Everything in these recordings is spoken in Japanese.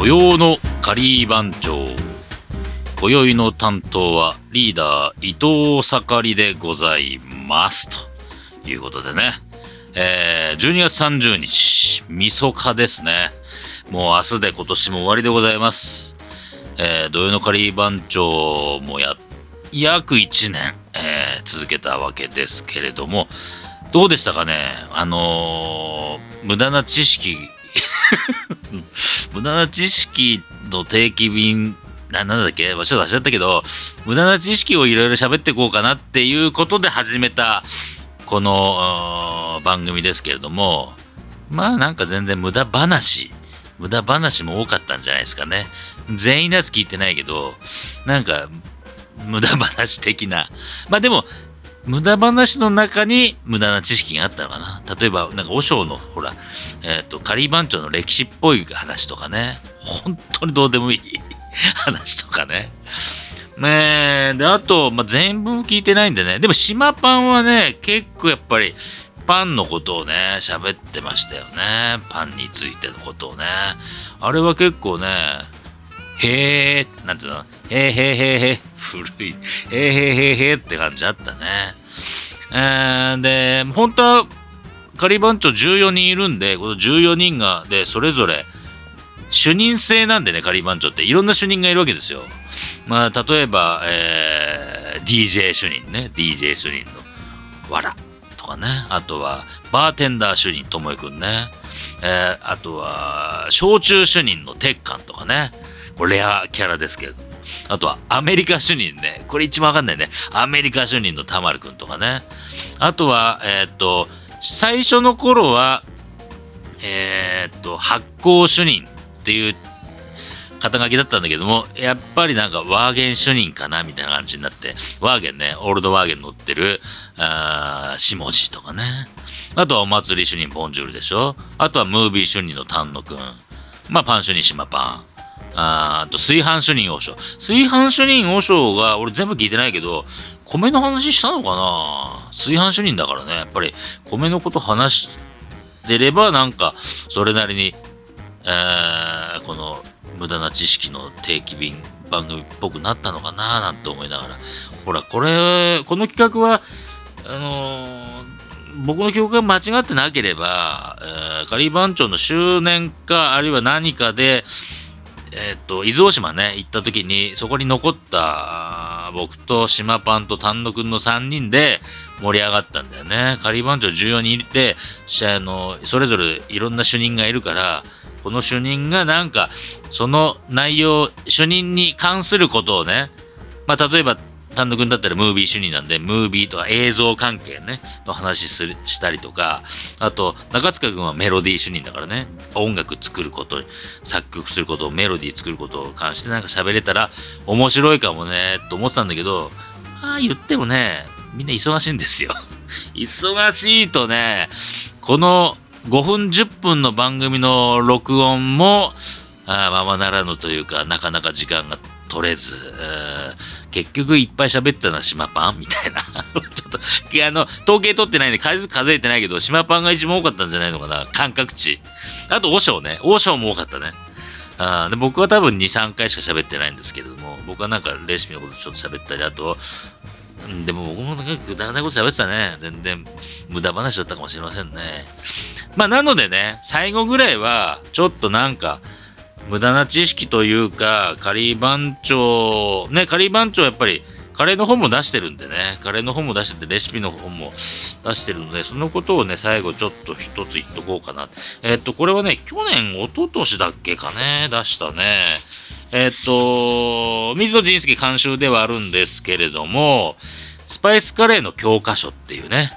土曜のカリー番長。今宵の担当はリーダー伊藤盛りでございます。ということでね、えー、12月30日みそかですね。もう明日で今年も終わりでございます。えー、土曜のカリー番長もや約1年、えー、続けたわけですけれども。どうでしたかね？あのー、無駄な知識。無駄な知識の定期便な、なんだっけ？ちょっと忘れちゃったけど、無駄な知識をいろいろ喋っていこうかなっていうことで始めた、この番組ですけれども、まあなんか全然無駄話、無駄話も多かったんじゃないですかね。全員のやつ聞いてないけど、なんか、無駄話的な。まあでも、無駄話の中に無駄な知識があったのかな。例えば、なんか、和尚の、ほら、えっ、ー、と、仮番長の歴史っぽい話とかね。本当にどうでもいい 話とかね。ねで、あと、まあ、全部聞いてないんでね。でも、島パンはね、結構やっぱり、パンのことをね、喋ってましたよね。パンについてのことをね。あれは結構ね、へえ、なんていうの？へーへーへーへー、古い。へーへーへーへーって感じあったね。えー、で、本当は、仮番長14人いるんで、この14人が、で、それぞれ、主任制なんでね、仮番長って。いろんな主任がいるわけですよ。まあ、例えば、えー、DJ 主任ね。DJ 主任の、わら。とかね。あとは、バーテンダー主任、ともえくんね。えー、あとは、焼酎主任の鉄管とかね。これレアキャラですけれども。あとはアメリカ主任ね。これ一番わかんないね。アメリカ主任のたまるくんとかね。あとは、えー、っと、最初の頃は、えー、っと、発行主任っていう肩書きだったんだけども、やっぱりなんかワーゲン主任かなみたいな感じになって、ワーゲンね、オールドワーゲン乗ってる、あ下地とかね。あとはお祭り主任ボンジュールでしょあとはムービー主任の丹野くん。まあパン主任島パン。あと、炊飯主任王将。炊飯主任王将が、俺全部聞いてないけど、米の話したのかな？炊飯主任だからね、やっぱり、米のこと話してれば、なんか、それなりに、えー、この、無駄な知識の定期便番組っぽくなったのかななんて思いながら。ほら、これ、この企画は、あのー、僕の記憶が間違ってなければ、えー、カリー番長の周年か、あるいは何かで、えっと、伊豆大島ね、行った時に、そこに残った僕と島パンと丹野くんの3人で盛り上がったんだよね。仮番長14人いて、あの、それぞれいろんな主任がいるから、この主任がなんか、その内容、主任に関することをね、まあ、例えば単独だったらムービー主任なんで、ムービーとか映像関係ね、の話するしたりとか、あと、中塚君はメロディー主任だからね、音楽作ること、作曲すること、メロディー作ることを関してなんか喋れたら面白いかもね、と思ってたんだけど、ああ言ってもね、みんな忙しいんですよ。忙しいとね、この5分10分の番組の録音も、あままならぬというか、なかなか時間が取れず、結局いっぱい喋ったのは島パンみたいな。ちょっと、あの、統計取ってないんで数数えてないけど、島パンが一番多かったんじゃないのかな感覚値。あと、王将ね。王将も多かったね。あで僕は多分2、3回しか喋ってないんですけれども、僕はなんかレシピのことちょっと喋ったり、あと、でも僕も結構くだらないこと喋ってたね。全然無駄話だったかもしれませんね。まあなのでね、最後ぐらいはちょっとなんか無駄な知識というか、カリー番長、ね、カリー番長やっぱりカレーの本も出してるんでね、カレーの本も出してて、レシピの本も出してるので、そのことをね、最後ちょっと一つ言っとこうかな。えっと、これはね、去年、一昨年だっけかね、出したね。えっと、水野仁介監修ではあるんですけれども、スパイスカレーの教科書っていうね、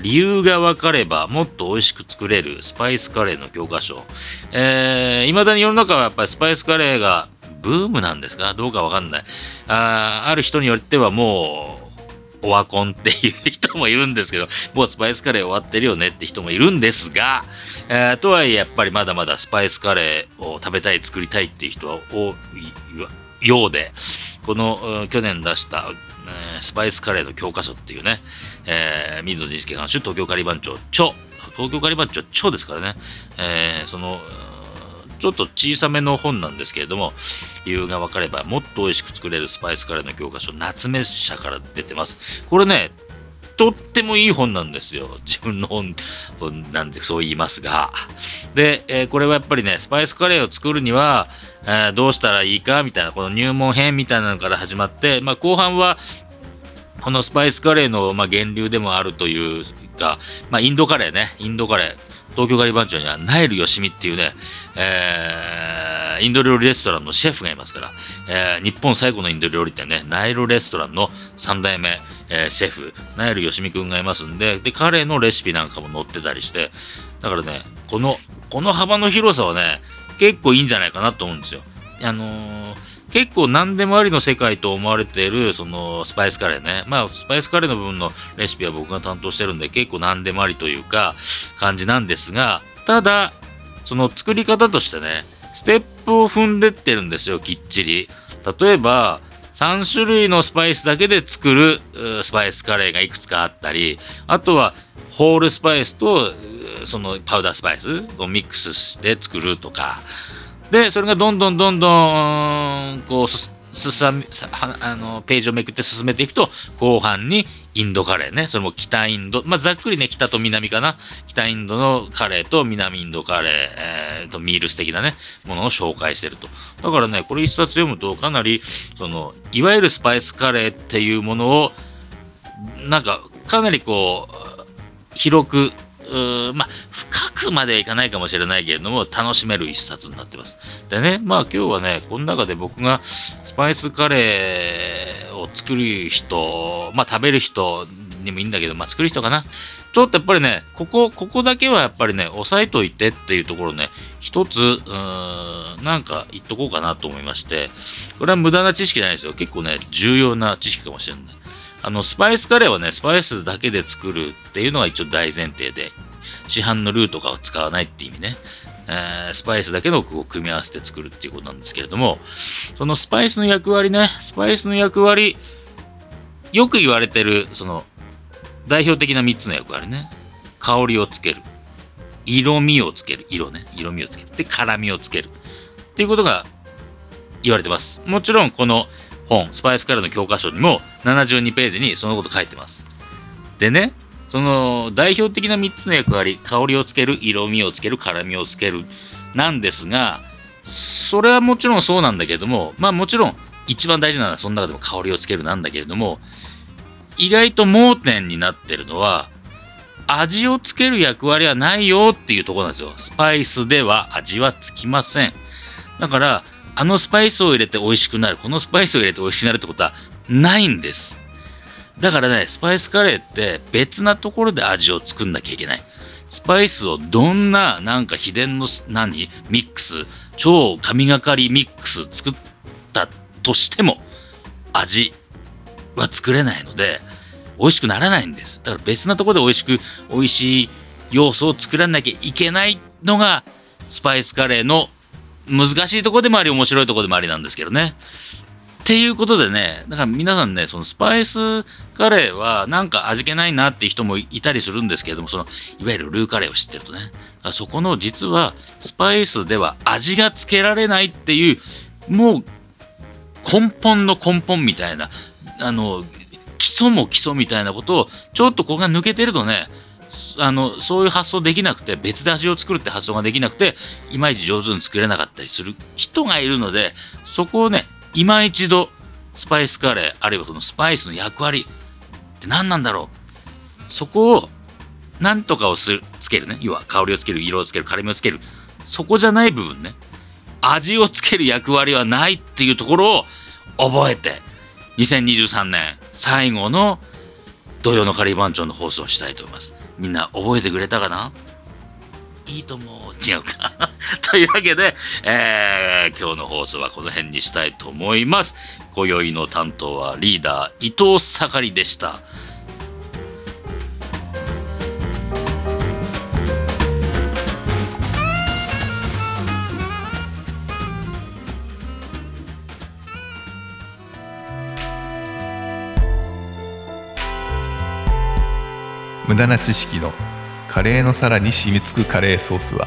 理由が分かればもっと美味しく作れるスパイスカレーの教科書。えー、未だに世の中はやっぱりスパイスカレーがブームなんですかどうかわかんない。あある人によってはもう、オワコンっていう人もいるんですけど、もうスパイスカレー終わってるよねって人もいるんですが、えー、とはいえやっぱりまだまだスパイスカレーを食べたい、作りたいっていう人は多いようで、この去年出した、えー、スパイスカレーの教科書っていうね、えー、水野仁介監修東京カリバン長著、東京カリバン長著ですからね、えー、その、ちょっと小さめの本なんですけれども、理由が分かればもっと美味しく作れるスパイスカレーの教科書、夏目社から出てます。これね、とってもいい本なんですよ。自分の本なんでそう言いますが。で、えー、これはやっぱりね、スパイスカレーを作るには、えー、どうしたらいいかみたいな、この入門編みたいなのから始まって、まあ、後半は、このスパイスカレーの、まあ、源流でもあるというか、まあ、インドカレーね、インドカレー。東京ガリバン長にはナイル・ヨシミっていうね、えー、インド料理レストランのシェフがいますから、えー、日本最古のインド料理店ね、ナイルレストランの3代目、えー、シェフ、ナイル・ヨシミくんがいますんで、で、彼のレシピなんかも載ってたりして、だからね、この、この幅の広さはね、結構いいんじゃないかなと思うんですよ。あのー結構何でもありの世界と思われているそのスパイスカレーね。まあスパイスカレーの部分のレシピは僕が担当してるんで結構何でもありというか感じなんですが、ただその作り方としてね、ステップを踏んでってるんですよ、きっちり。例えば、3種類のスパイスだけで作るスパイスカレーがいくつかあったり、あとはホールスパイスとそのパウダースパイスをミックスして作るとか、でそれがどんどんどんどんこうすさあのページをめくって進めていくと後半にインドカレーね。それも北インドまあざっくりね北と南かな。北インドのカレーと南インドカレー、えー、とミールス的なねものを紹介してると。だからねこれ一冊読むとかなりそのいわゆるスパイスカレーっていうものをなんかかなりこう広くまあ、深くまではいかないかもしれないけれども、楽しめる一冊になってます。でね、まあ今日はね、この中で僕がスパイスカレーを作る人、まあ食べる人にもいいんだけど、まあ作る人かな。ちょっとやっぱりね、ここ、ここだけはやっぱりね、押さえといてっていうところね、一つ、うーん、なんか言っとこうかなと思いまして、これは無駄な知識じゃないですよ。結構ね、重要な知識かもしれない。あの、スパイスカレーはね、スパイスだけで作るっていうのが一応大前提で、市販のルーとかを使わないって意味ね、えー、スパイスだけの具を組み合わせて作るっていうことなんですけれども、そのスパイスの役割ね、スパイスの役割、よく言われてる、その、代表的な3つの役割ね。香りをつける。色味をつける。色ね。色味をつける。で、辛みをつける。っていうことが言われてます。もちろん、この本、スパイスカレーの教科書にも72ページにそのこと書いてます。でね、その代表的な3つの役割、香りをつける、色味をつける、辛みをつける、なんですが、それはもちろんそうなんだけども、まあもちろん一番大事なのはその中でも香りをつけるなんだけれども、意外と盲点になってるのは、味をつける役割はないよっていうところなんですよ。スパイスでは味はつきません。だから、あのスパイスを入れて美味しくなる、このスパイスを入れて美味しくなるってことはないんです。だからね、スパイスカレーって別なところで味を作んなきゃいけない。スパイスをどんななんか秘伝の何？ミックス、超神がかりミックス作ったとしても味は作れないので美味しくならないんです。だから別なところで美味しく美味しい要素を作らなきゃいけないのがスパイスカレーの難しいとこでもあり面白いとこでもありなんですけどね。っていうことでね、だから皆さんね、そのスパイスカレーはなんか味気ないなって人もいたりするんですけれども、そのいわゆるルーカレーを知ってるとね、そこの実はスパイスでは味がつけられないっていう、もう根本の根本みたいな、あの、基礎も基礎みたいなことをちょっとここが抜けてるとねあのそういう発想できなくて別で味を作るって発想ができなくていまいち上手に作れなかったりする人がいるのでそこをね今一度スパイスカレーあるいはそのスパイスの役割って何なんだろう。そこを何とかをするつけるね。要は香りをつける色をつける辛みをつける。そこじゃない部分ね。味をつける役割はないっていうところを覚えて2023年最後の土曜のカリー番長の放送をしたいと思います。みんな覚えてくれたかな？いいと思う。違うか。というわけで、えー、今日の放送はこの辺にしたいと思います。今宵の担当はリーダー伊藤盛りでした。無駄な知識のカレーの皿に染みつくカレーソースは